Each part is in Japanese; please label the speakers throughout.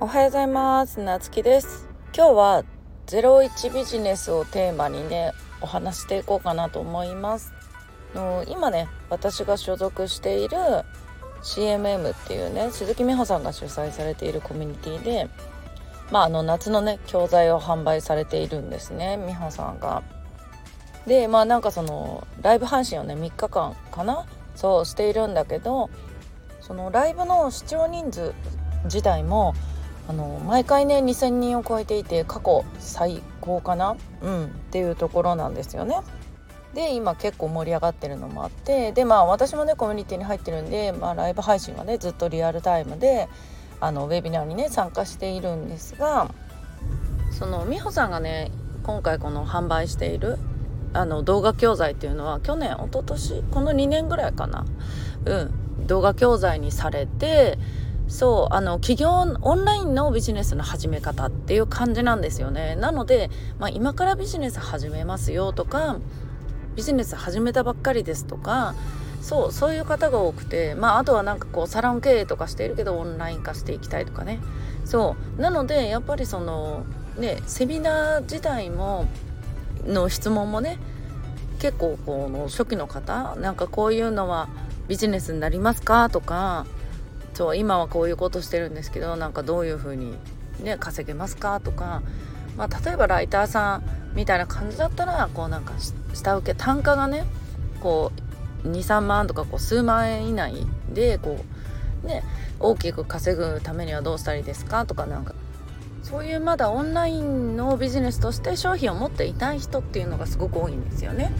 Speaker 1: おはようございます。なつきです。今日は01ビジネスをテーマにねお話していこうかなと思います。の今ね私が所属している CMM っていうね鈴木美穂さんが主催されているコミュニティでまああの夏のね教材を販売されているんですね美穂さんが。でまあなんかそのライブ配信をね3日間かなそうしているんだけどそのライブの視聴人数自体もあの毎回ね2,000人を超えていて過去最高かな、うん、っていうところなんですよね。で今結構盛り上がってるのもあってでまあ私もねコミュニティに入ってるんで、まあ、ライブ配信はねずっとリアルタイムであのウェビナーにね参加しているんですがその美穂さんがね今回この販売しているあの動画教材っていうのは去年一昨年この2年ぐらいかな。うん。動画教材にされてそうあの企業オンラインのビジネスの始め方っていう感じなんですよね。なので、まあ、今からビジネス始めますよとかビジネス始めたばっかりですとかそうそういう方が多くてまああとはなんかこうサロン経営とかしているけどオンライン化していきたいとかね。そう。なのでやっぱりそのねセミナー自体もの質問もね結構この初期の方なんかこういうのはビジネスになりますかとかそう今はこういうことしてるんですけどなんかどういうふうにね稼げますかとかまあ例えばライターさんみたいな感じだったらこうなんか下請け単価がねこう23万とかこう数万円以内でこうね大きく稼ぐためにはどうしたらいいですかとかなんかそういうまだオンラインのビジネスとして商品を持っていない人っていうのがすごく多いんですよね。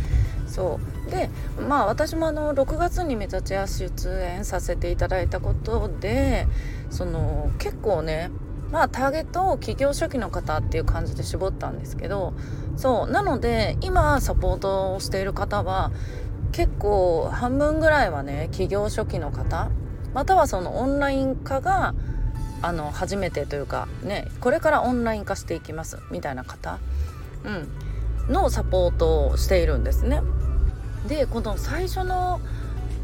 Speaker 1: そうでまあ私もあの6月にめちゃちゃ出演させていただいたことでその結構ねまあターゲットを企業初期の方っていう感じで絞ったんですけどそうなので今サポートをしている方は結構半分ぐらいはね企業初期の方またはそのオンライン化があの初めてというかねこれからオンライン化していきますみたいな方、うん、のサポートをしているんですね。でこの最初の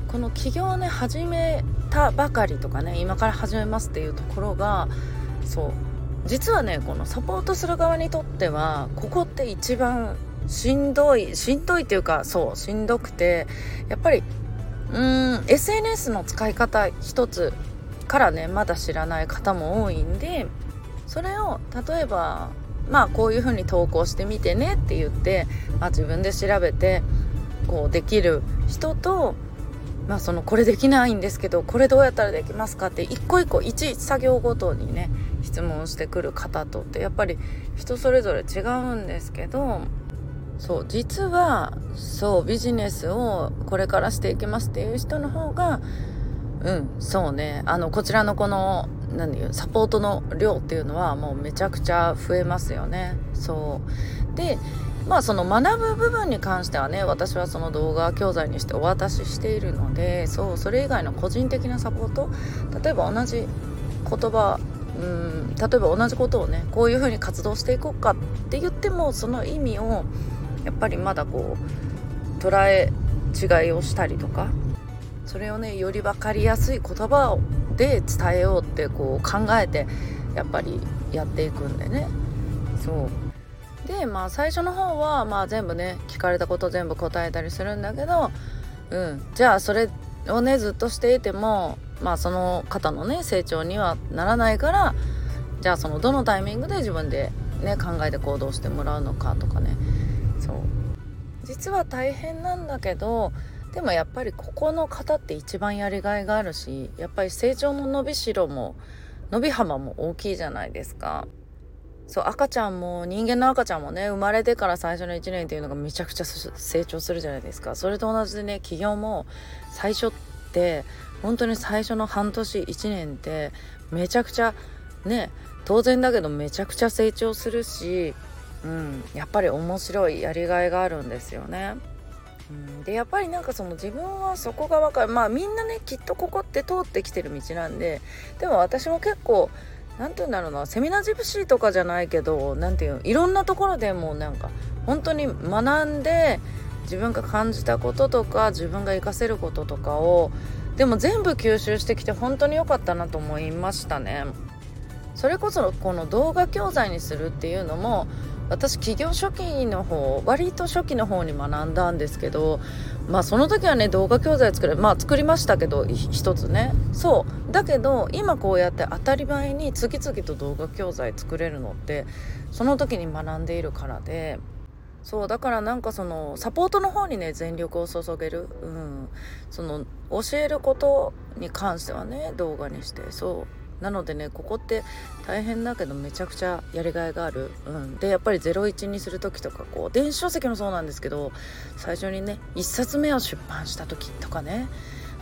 Speaker 1: この起業ね始めたばかりとかね今から始めますっていうところがそう実はねこのサポートする側にとってはここって一番しんどいしんどいっていうかそうしんどくてやっぱりうーん SNS の使い方一つからねまだ知らない方も多いんでそれを例えばまあこういうふうに投稿してみてねって言って、まあ、自分で調べてこうできる人と、まあ、そのこれできないんですけどこれどうやったらできますかって一個一個一作業ごとにね質問してくる方とってやっぱり人それぞれ違うんですけどそう実はそうビジネスをこれからしていきますっていう人の方がうんそうね。あのこちらのこの何て言うサポートの量っていうのはもうめちゃくちゃ増えますよね。そう。でまあその学ぶ部分に関してはね私はその動画教材にしてお渡ししているのでそうそれ以外の個人的なサポート例えば同じ言葉うん例えば同じことをねこういうふうに活動していこうかって言ってもその意味をやっぱりまだこう捉え違いをしたりとかそれをねより分かりやすい言葉で伝えようってこう考えてやっぱりやっていくんでね。そう。でまあ最初の方はまあ全部ね聞かれたこと全部答えたりするんだけどうん。じゃあそれをねずっとしていてもまあその方のね成長にはならないからじゃあそのどのタイミングで自分でね考えて行動してもらうのかとかね。そう。実は大変なんだけどでもやっぱりここの方って一番やりがいがあるしやっぱり成長の伸びしろも伸び幅も大きいじゃないですか。そう赤ちゃんも人間の赤ちゃんもね生まれてから最初の1年っていうのがめちゃくちゃ成長するじゃないですかそれと同じでね企業も最初って本当に最初の半年1年ってめちゃくちゃね当然だけどめちゃくちゃ成長するし、うん、やっぱり面白いやりがいがあるんですよね。うん、でやっぱりなんかその自分はそこが分かる。まあみんなねきっとここって通ってきてる道なんででも私も結構何て言うんだろうなセミナージプシーとかじゃないけど何て言ういろんなところでもうなんか本当に学んで自分が感じたこととか自分が活かせることとかをでも全部吸収してきて本当に良かったなと思いましたね。それこそこの動画教材にするっていうのも私企業初期の方割と初期の方に学んだんですけどまあその時はね動画教材作るまあ作りましたけど一つね。そう。だけど今こうやって当たり前に次々と動画教材作れるのってその時に学んでいるからで。そう。だからなんかそのサポートの方にね全力を注げる、うん、その教えることに関してはね動画にして。そう。なのでねここって大変だけどめちゃくちゃやりがいがある、うん、でやっぱり01にする時とかこう電子書籍もそうなんですけど最初にね1冊目を出版した時とかね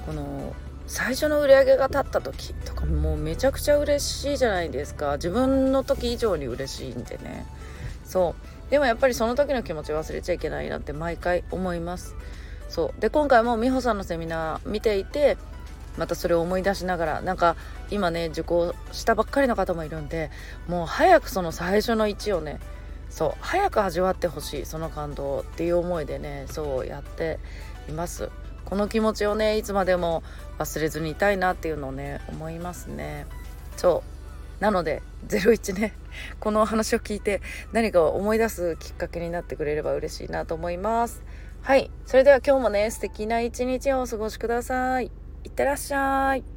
Speaker 1: この最初の売り上げが立った時とかもうめちゃくちゃ嬉しいじゃないですか。自分の時以上に嬉しいんでね。そう。でもやっぱりその時の気持ち忘れちゃいけないなって毎回思います。そう。で今回も美穂さんのセミナー見ていてまたそれを思い出しながらなんか今ね受講したばっかりの方もいるんでもう早くその最初の1をねそう早く味わってほしいその感動っていう思いでねそうやっています。この気持ちをねいつまでも忘れずにいたいなっていうのをね思いますね。そう。なので01ね この話を聞いて何かを思い出すきっかけになってくれれば嬉しいなと思います。はい。それでは今日もね素敵な一日をお過ごしください。いってらっしゃい。